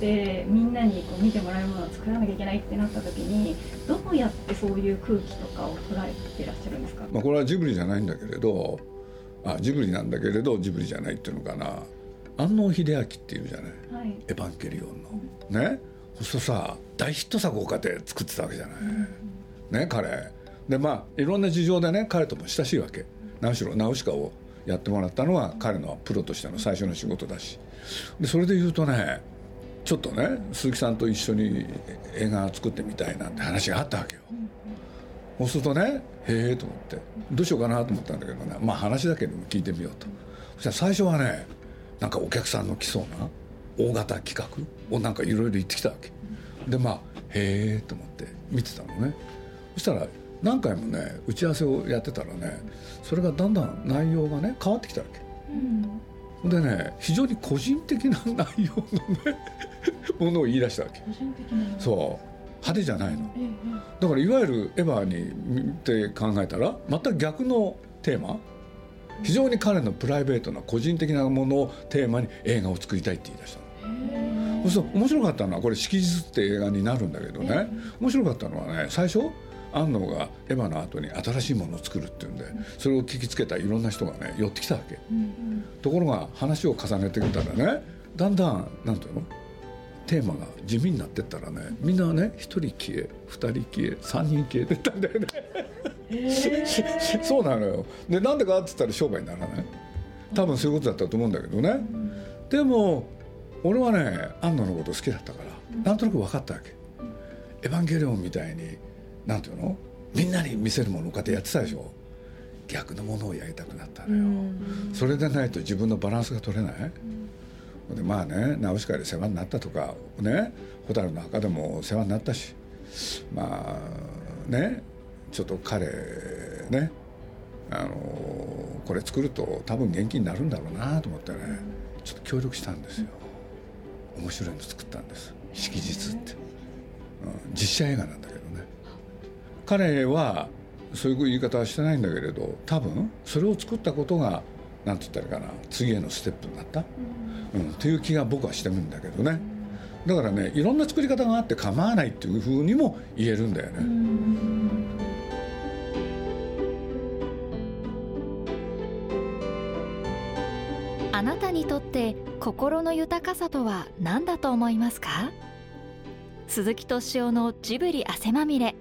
てみんなにこう見てもらえるものを作らなきゃいけないってなった時にどうやってそういう空気とかを捉えてらっしゃるんですか、まあ、これはジブリじゃないんだけれどあジブリなんだけれどジブリじゃないっていうのかな。安納秀明っていうじゃない、はい、エヴァンゲリオンの、ね？そうするとさ大ヒット作をかって作ってたわけじゃない、ね彼。でまあいろんな事情でね彼とも親しいわけ。何しろナウシカをやってもらったのは彼のプロとしての最初の仕事だし。でそれで言うとねちょっとね鈴木さんと一緒に映画作ってみたいなんて話があったわけよ。そうするとねへえと思ってどうしようかなと思ったんだけどねまあ話だけでも聞いてみようと。そしたら最初はねなんかお客さんの来そうな大型企画をなんかいろいろ言ってきたわけ。でまあへえと思って見てたのね。そしたら何回もね打ち合わせをやってたらねそれがだんだん内容がね変わってきたわけ、うん、でね非常に個人的な内容のねものを言い出したわけ。そう。派手じゃないの、だからいわゆるエヴァにって考えたら全く逆のテーマ。非常に彼のプライベートな個人的なものをテーマに映画を作りたいって言い出した。のそう面白かったのはこれ「色日」って映画になるんだけどね。面白かったのはね最初安野がエヴァの後に新しいものを作るっていうんでそれを聞きつけたいろんな人がね寄ってきたわけ、ところが話を重ねてきたらねだんだんなんていうの？テーマが地味になってったらねみんなね1人消え2人消え3人消えてったんだよね。そうなのよ。でなんでかって言ったら商売にならない。多分そういうことだったと思うんだけどね、うん、でも俺はね安野のこと好きだったから、なんとなく分かったわけ「エヴァンゲリオン」みたいになんていうの？みんなに見せるものをこうやってやってたでしょ？逆のものをやりたくなったのよ、それでないと自分のバランスが取れない、でまあねナウシカで世話になったとかね蛍の墓でも世話になったしまあねちょっと彼ねあのこれ作ると多分元気になるんだろうなと思ってねちょっと協力したんですよ。面白いの作ったんです「色日」って、うん、実写映画なんだけどね彼はそういう言い方はしてないんだけれど多分それを作ったことが何て言ったらいいかな次へのステップになった、うん、っていう気が僕はしてるんだけどね。だからねいろんな作り方があって構わないっていうふうにも言えるんだよね。あなたにとって心の豊かさとは何だと思いますか？鈴木敏夫のジブリ汗まみれ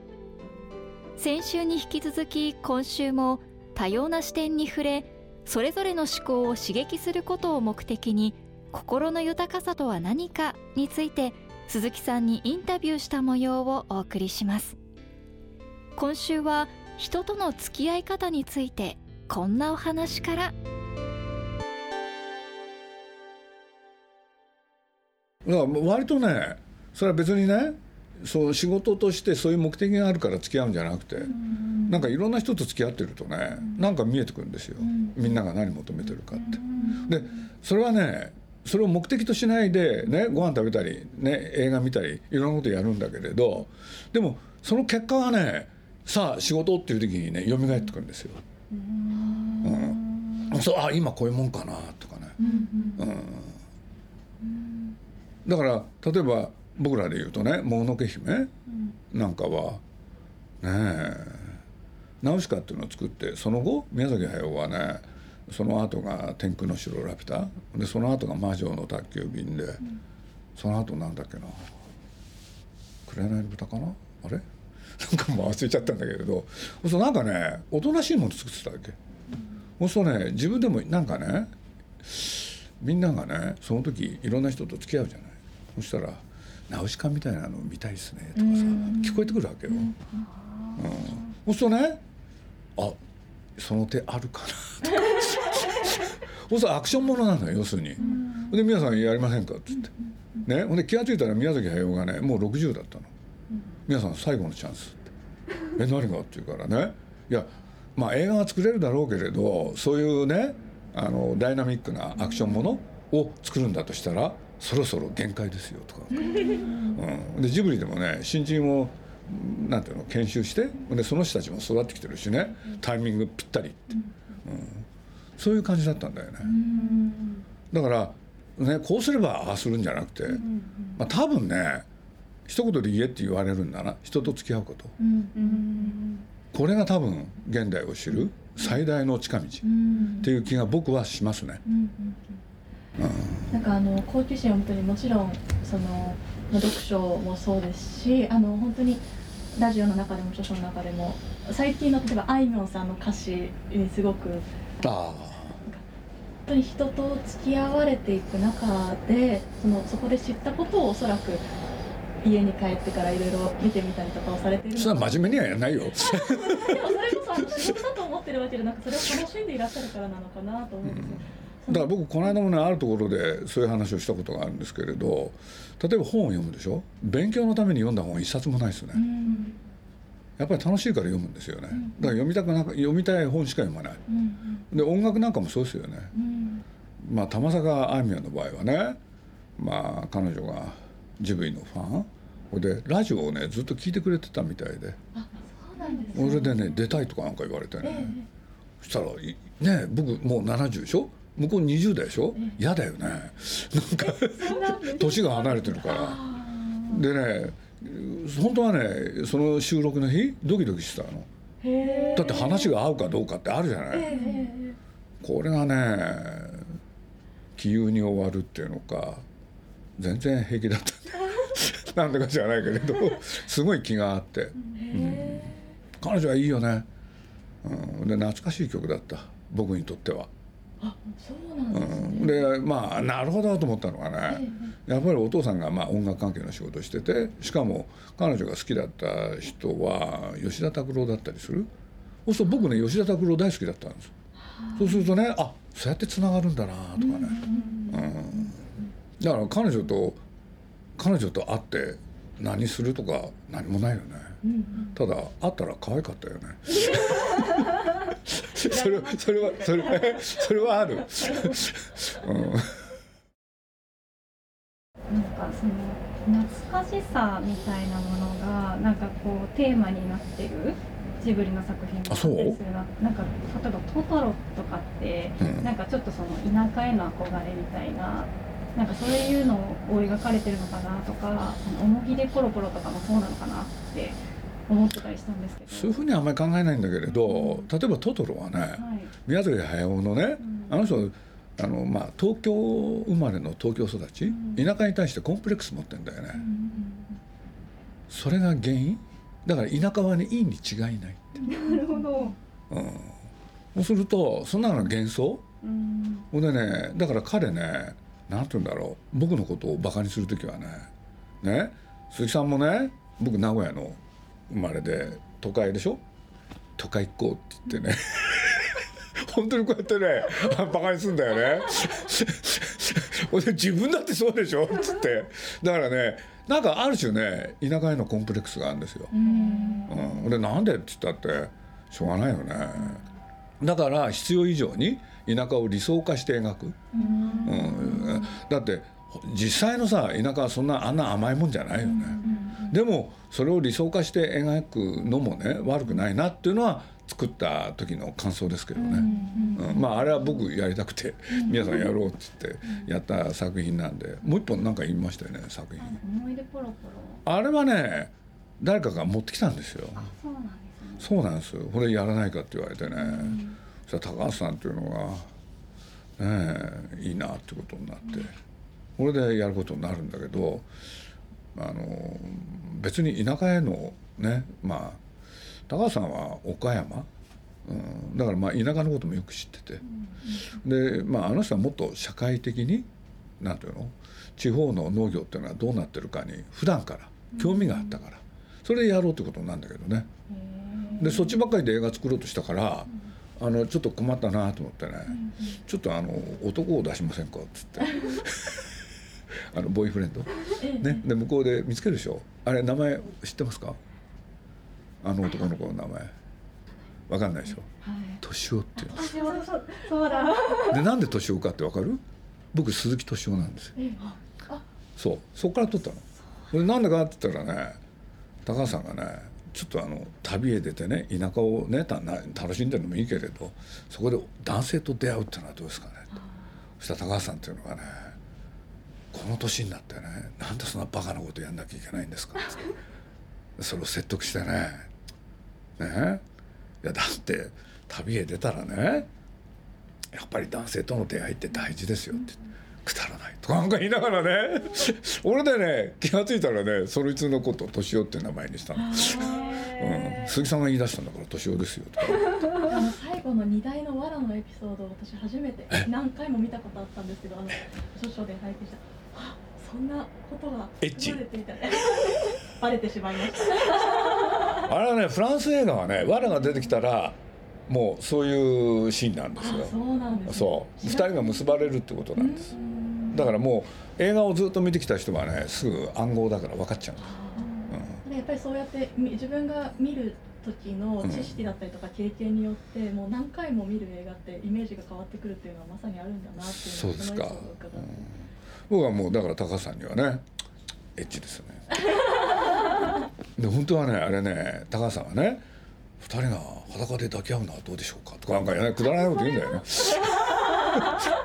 先週に引き続き今週も多様な視点に触れそれぞれの思考を刺激することを目的に心の豊かさとは何かについて鈴木さんにインタビューした模様をお送りします。今週は人との付き合い方についてこんなお話から。割とねそれは別にねそう仕事としてそういう目的があるから付き合うんじゃなくて、なんかいろんな人と付き合ってるとね、なんか見えてくるんですよ、みんなが何求めてるかって。でそれはねそれを目的としないで、ね、ご飯食べたり、ね、映画見たりいろんなことやるんだけれどでもその結果がねさあ仕事っていう時にね蘇ってくるんですよ。うん、そうあ今こういうもんかなとかね。うん。だから例えば僕らで言うとね「もののけ姫」なんかはねえナウシカっていうのを作ってその後宮崎駿はねその後が「天空の城ラピュタ」でその後が「魔女の宅急便で」その後なんだっけな「紅の豚」かな？あれ？なんかもう忘れちゃったんだけれど。そうなんかねおとなしいもの作ってたわけ。そうするとね自分でもなんかねみんながねその時いろんな人と付き合うじゃない。そしたら「ナウシカみたいなの見たいですね」とかさ聞こえてくるわけよ。うん、そうするとねあその手あるかなとかそうするとアクションものなのよ要するに。で皆さんやりませんか？っつって。ね、ほんで気が付いたら宮崎駿がねもう60だったの。皆さん最後のチャンスって「え何が?」って言うからねいやまあ映画は作れるだろうけれどそういうねあのダイナミックなアクションものを作るんだとしたらそろそろ限界ですよとか、うん、でジブリでもね新人をなんていうの研修してでその人たちも育ってきてるしねタイミングぴったりって、うん、そういう感じだったんだよね。だからね、こうすればああするんじゃなくて、まあ、多分ね一言で言えって言われるんだな。人と付き合うこと、これが多分現代を知る最大の近道っていう気が僕はしますね。なんかあの好奇心は本当にもちろんその読書もそうですしあの本当にラジオの中でも著書の中でも最近の例えばあいみょんさんの歌詞にすごくあ本当に人と付き合われていく中でそのそこで知ったことをおそらく家に帰ってからいろいろ見てみたりとかをされてるそれは真面目にはやらないよ。でもそれこそ仕事だと思ってるわけじゃなくそれを楽しんでいらっしゃるからなのかなと思うんですよ、うんだから僕この間もねあるところでそういう話をしたことがあるんですけれど例えば本を読むでしょ？勉強のために読んだ本一冊もないですね、やっぱり楽しいから読むんですよね、だから読みたくな読みたい本しか読まない、で音楽なんかもそうですよね、まあ玉坂あいみょんの場合はねまあ彼女がジブリのファン。でラジオをねずっと聞いてくれてたみたいで。俺でね。出たいとかなんか言われてね、そしたらね僕もう70でしょ？向こう20代でしょ？嫌だよね。なんか年が離れてるから。でね本当はねその収録の日ドキドキしてたの。だって話が合うかどうかってあるじゃない。これがね気憂に終わるっていうのか全然平気だった。なんだか知らないけれどすごい気があって、うん、彼女はいいよね、うん、で懐かしい曲だった。僕にとっては。そうなんですね、うん、でまあなるほどと思ったのがね、やっぱりお父さんがまあ音楽関係の仕事をしててしかも彼女が好きだった人は吉田拓郎だったりする？そうすると僕ね吉田拓郎大好きだったんです。そうするとねあそうやってつながるんだなとかね、うん、だから彼女と彼女と会って何するとか何もないよね、ただ会ったら可愛かったよね そ れそれはそれそれはある、うん、なんかその懐かしさみたいなものがなんかこうテーマになってる？ジブリの作品もあったりするな。なんか例えば「トトロ」とかって、うん、なんかちょっとその田舎への憧れみたいななんかそういうのを描かれてるのかなとか「おもぎでコロコロ」とかもそうなのかなって思ってたりしたんですけど。そういうふうにはあんまり考えないんだけれど、うん、例えばトトロはね、はい、宮崎駿のね、うん、あの人あの、まあ、東京生まれの東京育ち、うん、田舎に対してコンプレックス持ってんだよね、それが原因？だから田舎はねいいに違いないって。なるほど、うん、そうするとそんなの幻想、うん、でねだから彼ね何て言うんだろう。僕のことをバカにする時はねね鈴木さんもね僕名古屋の生まれで都会でしょ？都会行こうって言ってね。本当にこうやってねバカにすんだよね。俺自分だってそうでしょ？っつって。だからねなんかある種ね田舎へのコンプレックスがあるんですよ。うん、でなんでっつったってしょうがないよね。だから必要以上に田舎を理想化して描く。うん、だって実際のさ田舎はそんなあんな甘いもんじゃないよね。でもそれを理想化して描くのもね悪くないなっていうのは作った時の感想ですけどね、うん、まああれは僕やりたくて皆さんやろうって言ってやった作品なんでもう一本なんか言いましたよね作品。思い出ポロポロ。あれはね誰かが持ってきたんですよ。そうなんですよ。これやらないかって言われてね、そしたら高橋さんっていうのがねいいなってことになって、これでやることになるんだけどあの別に田舎へのねまあ高橋さんは岡山、うん、だからまあ田舎のこともよく知ってて、でまああの人はもっと社会的に何ていうの？地方の農業っていうのはどうなってるかに普段から興味があったから、それでやろうってことなんだけどね。でそっちばっかりで映画作ろうとしたから、あのちょっと困ったなと思ってね、ちょっとあの男を出しませんか？っつって。あのボーイフレンド、ね、で向こうで見つけるでしょ？あれ名前知ってますか？あの男の子の名前。わかんないでしょ？敏夫っていうそうだ。でなんで敏夫かってわかる？僕鈴木敏夫なんですよ。そう。そこから撮ったの。これなんでかって言ったらね高橋さんがねちょっとあの旅へ出てね田舎をね楽しんでるのもいいけれどそこで男性と出会うっていうのはどうですかね？そしたら高橋さんっていうのがねこの年になってねなんでそんなバカなことやんなきゃいけないんですか？それを説得してね。ね？いやだって旅へ出たらねやっぱり男性との出会いって大事ですよって。くだらないとかなんか言いながらね。俺でね気が付いたらねそいつのこと年男って名前にしたの。うん、鈴木さんが言い出したんだから年男ですよとか。あの最後の荷台の藁のエピソード私初めて何回も見たことあったんですけどあの著書で拝見した。あそんなことがエッチ。バレてしまいました。あれはねフランス映画はね藁が出てきたらもうそういうシーンなんですよ。そうなんです、ね、そう。2人が結ばれるってことなんです。だからもう映画をずっと見てきた人はねすぐ暗号だから分かっちゃうんです。やっぱりそうやって自分が見る時の知識だったりとか経験によって、もう何回も見る映画ってイメージが変わってくるっていうのはまさにあるんだなっていうそうですか、うん、僕はもうだから高橋さんにはねエッチですよね。で本当はねあれね高橋さんはね2人が裸で抱き合うのはどうでしょうかとかなんか、ね、くだらないこと言うんだよね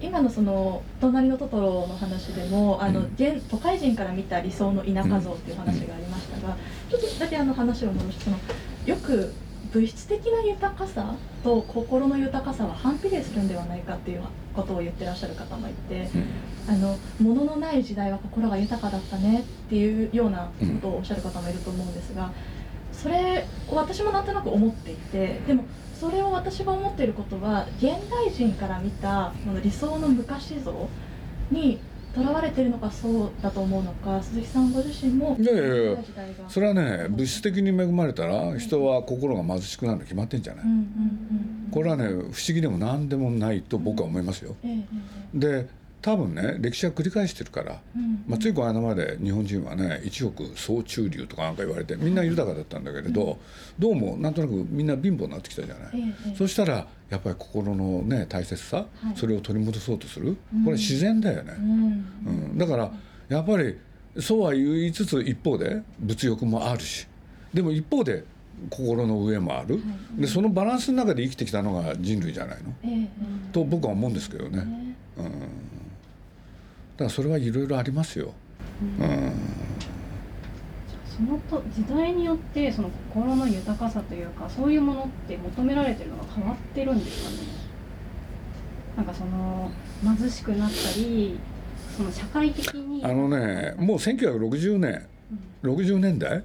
今のその「隣のトトロ」の話でもあの、現都会人から見た理想の田舎像っていう話がありましたが、ちょっとだけあの話を戻してそのよく物質的な豊かさと心の豊かさは反比例するんではないかっていうことを言ってらっしゃる方もいて、あの物のない時代は心が豊かだったねっていうようなことをおっしゃる方もいると思うんですがそれを私もなんとなく思っていてでもそれを私が思っていることは現代人から見たこの理想の昔像にとらわれてるのかそうだと思うのか鈴木さんご自身もいやいやいやそれはね物質的に恵まれたら人は心が貧しくなるの決まってんじゃない、これはね不思議でも何でもないと僕は思いますよ、で多分ね歴史は繰り返してるから、まあ、ついこの間まで日本人はね一億総中流とかなんか言われてみんな豊かだったんだけれど、どうもなんとなくみんな貧乏になってきたじゃない、そしたらやっぱり心のね大切さ、それを取り戻そうとする。これ自然だよね、うん。だからやっぱりそうは言いつつ一方で物欲もあるしでも一方で心の上もある、でそのバランスの中で生きてきたのが人類じゃないの、と僕は思うんですけどね。うん。だからそれはいろいろありますよ。うん、うん、そのと時代によってその心の豊かさというかそういうものって求められてるのが変わってるんですかね？なんかその貧しくなったりその社会的に。あのねもう1960年、うん、60年代？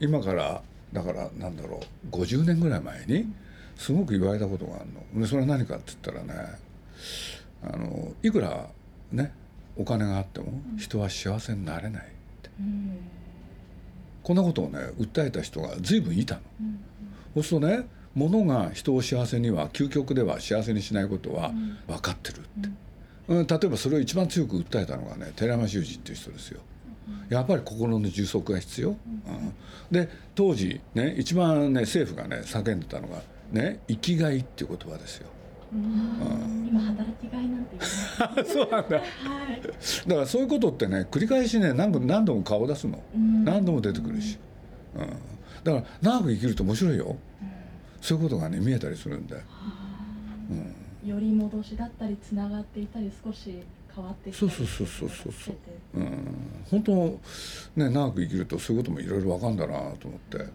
今からだからなんだろう。50年ぐらい前にすごく言われたことがあるの。でそれは何かって言ったらねあのいくらねお金があっても人は幸せになれないって、うん、こんなことをね訴えた人が随分いたの。うん、そうするとね物が人を幸せには究極では幸せにしないことは分かってるって、うん、例えばそれを一番強く訴えたのがね寺山修司っていう人ですよ。やっぱり心の充足が必要、うん、で当時ね一番ね政府がね叫んでたのがね生きがいっていう言葉ですよ。今働きがいなんて言う そうなんだ、はい、だからそういうことってね繰り返しね何度何度も顔を出すの、何度も出てくるし、うん、だから長く生きると面白いよ、そういうことがね見えたりするんで、うん、より戻しだったりつながっていたり少し変わってそうそうそうそうそうそう、うん、本当ね長く生きるとそういうこともいろいろ分かるんだなと思って、うん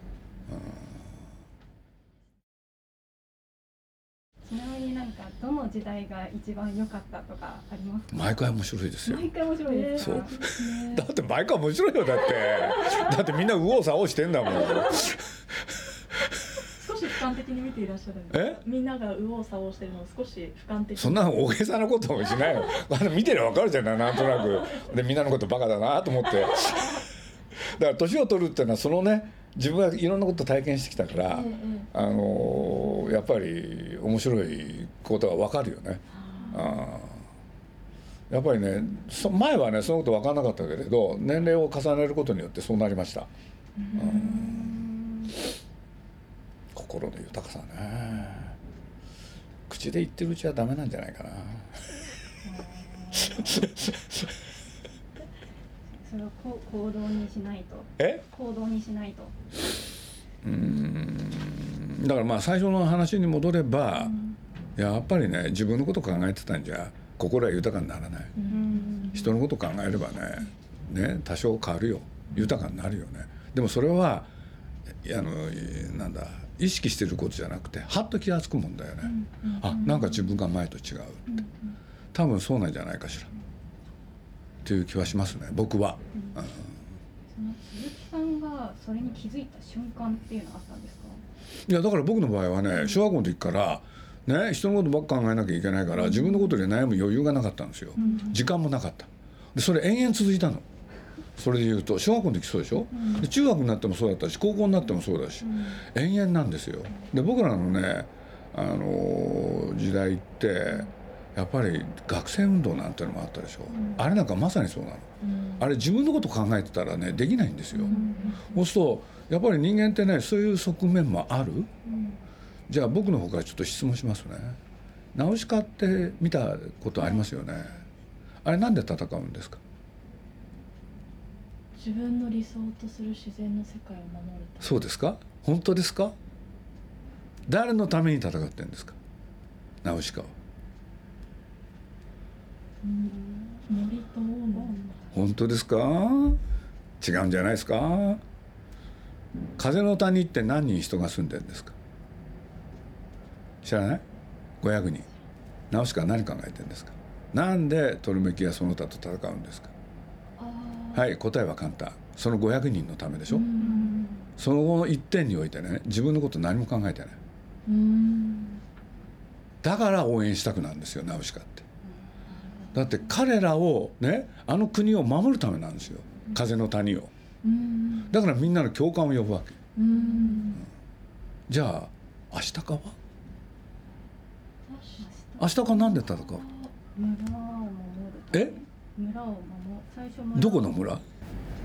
どの時代が一番良かったとかありますか？毎回面白いですよ。毎回面白いですそう。だって毎回面白いよだって。だってみんな右往左往してんだもん。少し俯瞰的に見ていらっしゃるんでみんなが右往左往してるのを少し俯瞰的そんな大げさなこともしないよ。見てりゃ分かるじゃないなんとなく。でみんなのことバカだなと思って。だから年を取るっていうのはそのね自分はいろんなこと体験してきたから、あのやっぱり面白いことが分かるよね。あやっぱりね前はねそのこと分かんなかったけれど年齢を重ねることによってそうなりました。うん。心の豊かさね。口で言ってるうちはダメなんじゃないかな。それを行動にしないと。え？行動にしないと。うん。だからまあ最初の話に戻れば、うん、やっぱりね自分のこと考えてたんじゃ心は豊かにならない、うん。人のこと考えればねね多少変わるよ。豊かになるよね。でもそれはあのなんだ意識してることじゃなくてはっと気が付くもんだよね、あなんか自分が前と違うって。多分そうなんじゃないかしらっていう気はしますね僕は、うん、その鈴木さんがそれに気づいた瞬間っていうのはあったんですか？いやだから僕の場合はね小学校の時からね人のことばっか考えなきゃいけないから自分のことで悩む余裕がなかったんですよ、時間もなかった。でそれ延々続いたの。それで言うと小学校の時そうでしょ、で中学になってもそうだったし高校になってもそうだし、延々なんですよ。で僕らのねあの時代ってやっぱり学生運動なんてのもあったでしょ、うん、あれなんかまさにそうなの、うん、あれ自分のこと考えてたらねできないんですよ、うん、そうするとやっぱり人間ってねそういう側面もある、じゃあ僕の方からちょっと質問しますね。ナウシカって見たことありますよね。あれなんで戦うんですか？自分の理想とする自然の世界を守るそうですか？本当ですか？誰のために戦ってるんですか？ナウシカは本当ですか？違うんじゃないですか？風の谷って何人人が住んでるんですか？知らない？500人。直しか何考えてるんですか？なんでトルメキやその他と戦うんですか？はい答えは簡単。その500人のためでしょ？その後の一点においてね自分のこと何も考えてない。だから応援したくなるんですよナウシカってだって彼らをねあの国を守るためなんですよ。風の谷を。だからみんなの共感を呼ぶわけ。じゃあ明日かは？明日。かなんで戦う？え？村を守最初どこの村？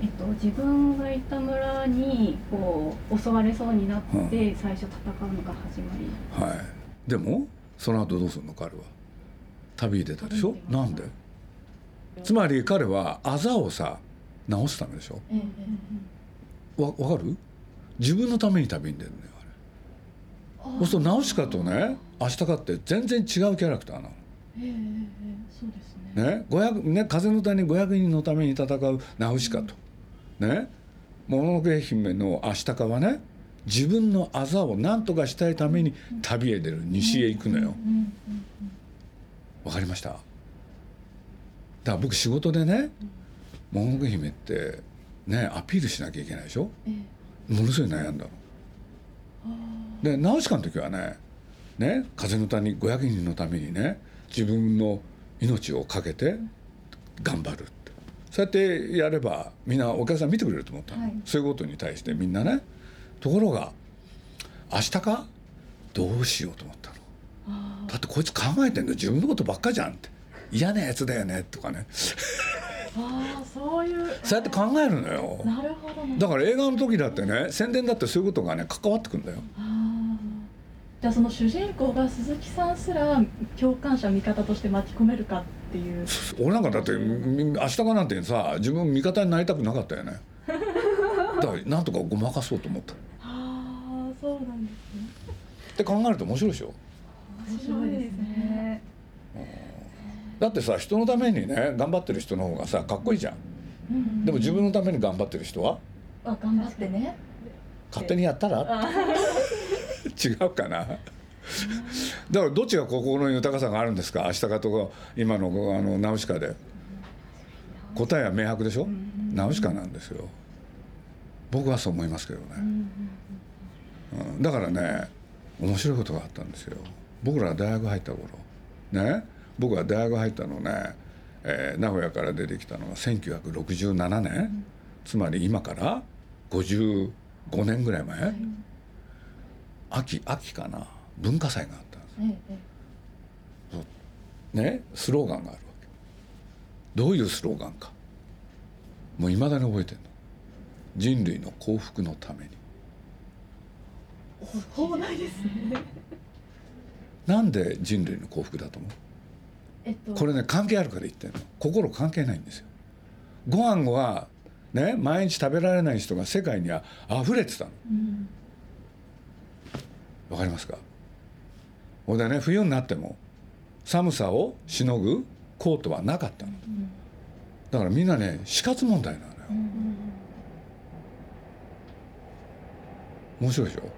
えっと、自分がいた村にこう襲われそうになって、最初戦うのが始まり、はい。でもその後どうするの？彼は旅に出たでしょ？なんで？つまり彼はあざをさ治すためでしょ、わ分かる？自分のために旅に出るんだよあれ。そうするとナウシカとねアシタカって全然違うキャラクターなの。えー、そうですね。ね？500ね風の谷500人のために戦うナウシカと、ね？もののけ姫のアシタカはね自分のあざを何とかしたいために旅へ出る。西へ行くのよ。わかりました。だから僕仕事でね「もののけ姫」ってねアピールしなきゃいけないでしょ、ええ、ものすごい悩んだの。でナウシカの時はねね風の谷500人のためにね自分の命を懸けて頑張るって。そうやってやればみんなお客さん見てくれると思ったの、はい、そういうことに対してみんなね。ところが明日か？どうしようと思ったの。だってこいつ考えてんの自分のことばっかじゃんって。嫌なやつだよねとかね。あそういう。そうやって考えるのよ。なるほど、ね、だから映画の時だってね宣伝だってそういうことがね関わってくんだよ。じゃあその主人公が鈴木さんすら共感者味方として巻き込めるかっていう。俺なんかだって明日かなんてさ自分味方になりたくなかったよね。だからなんとかごまかそうと思った。ああそうなんですね。って考えると面白いでしょ面白いですね。だってさ人のためにね頑張ってる人の方がさかっこいいじゃん、うんうん、でも自分のために頑張ってる人は？あ頑張ってね。勝手にやったら？違うかな。だからどっちが心の豊かさがあるんですか？明日かとか今のあのナウシカで。答えは明白でしょ、うん、ナウシカなんですよ。僕はそう思いますけどね、うん、だからね面白いことがあったんですよ僕ら大学入った頃ね僕は大学入ったのね、えー、名古屋から出てきたのが1967年、うん、つまり今から55年ぐらい前、はい、秋秋かな文化祭があったんです、ええ、ねスローガンがあるわけ。どういうスローガンかもういまだに覚えてるの。人類の幸福のために。壮大ですねなんで人類の幸福だと思う、えっと、これね関係あるから言ってんの。心関係ないんですよ。ご飯はね毎日食べられない人が世界には溢れてたの。わ、うん、かりますか？ほんでね冬になっても寒さをしのぐコートはなかったの、うん、だからみんなね死活問題なのよ、面白いでしょ？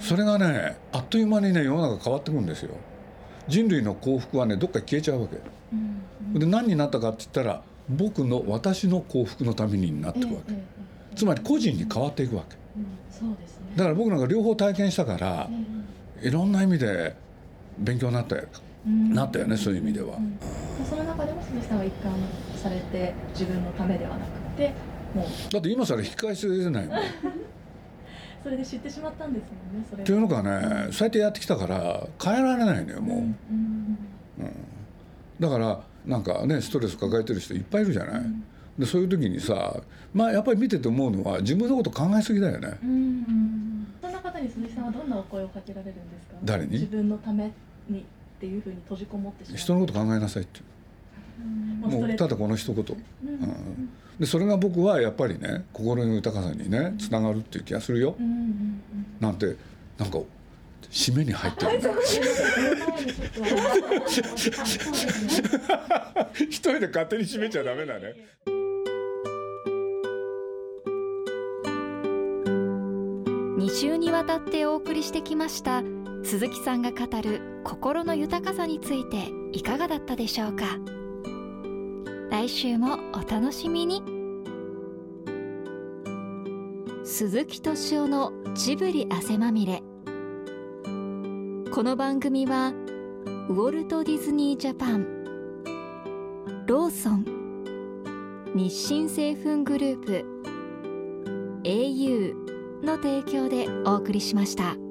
それがねあっという間にね世の中変わってくるんですよ。人類の幸福はねどっか消えちゃうわけ、で何になったかって言ったら僕の私の幸福のためになっていくわけ、つまり個人に変わっていくわけ、そうですね、だから僕なんか両方体験したから、いろんな意味で勉強になったよ、なったよねそういう意味では、その中でも鈴木さんは一貫されて自分のためではなくてもう。だって今更引き返せないもん それで知ってしまったんですもんねそれ。というのがね、そうやってやってきたから変えられないのよもう、うんだからなんかねストレス抱えてる人いっぱいいるじゃない、でそういう時にさまあやっぱり見てて思うのは自分のこと考えすぎだよね、そんな方に鈴木さんはどんなお声をかけられるんですか？誰に？自分のためにっていうふうに閉じこもってしまう。人のこと考えなさいってもうただこの一言、うん。でそれが僕はやっぱりね心の豊かさにねつながるっていう気がするよ、なんてなんか締めに入ってる。一人で勝手に締めちゃダメだね。2週にわたってお送りしてきました鈴木さんが語る心の豊かさについていかがだったでしょうか？来週もお楽しみに鈴木敏夫のジブリ汗まみれこの番組はウォルト・ディズニー・ジャパンローソン日清製粉グループ au の提供でお送りしました。